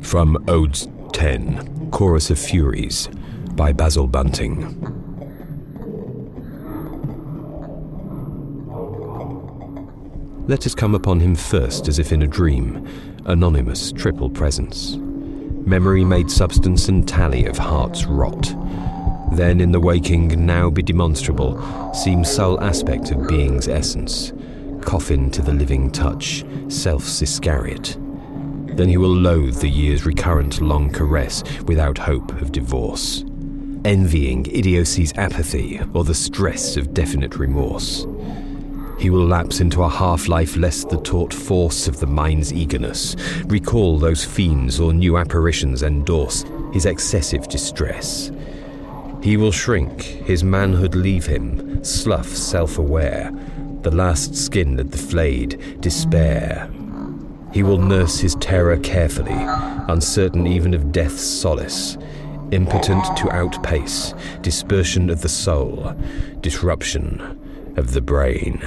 From Odes 10, Chorus of Furies, by Basil Bunting. Let us come upon him first as if in a dream, anonymous triple presence. Memory made substance and tally of heart's rot. Then in the waking, now be demonstrable, seems sole aspect of being's essence, coffin to the living touch, self Iscariot. Then he will loathe the year's recurrent long caress without hope of divorce, envying idiocy's apathy or the stress of definite remorse. He will lapse into a half life lest the taut force of the mind's eagerness recall those fiends or new apparitions endorse his excessive distress. He will shrink, his manhood leave him, slough self aware, the last skin that the flayed, despair. He will nurse his terror carefully, uncertain even of death's solace, impotent to outpace dispersion of the soul, disruption of the brain.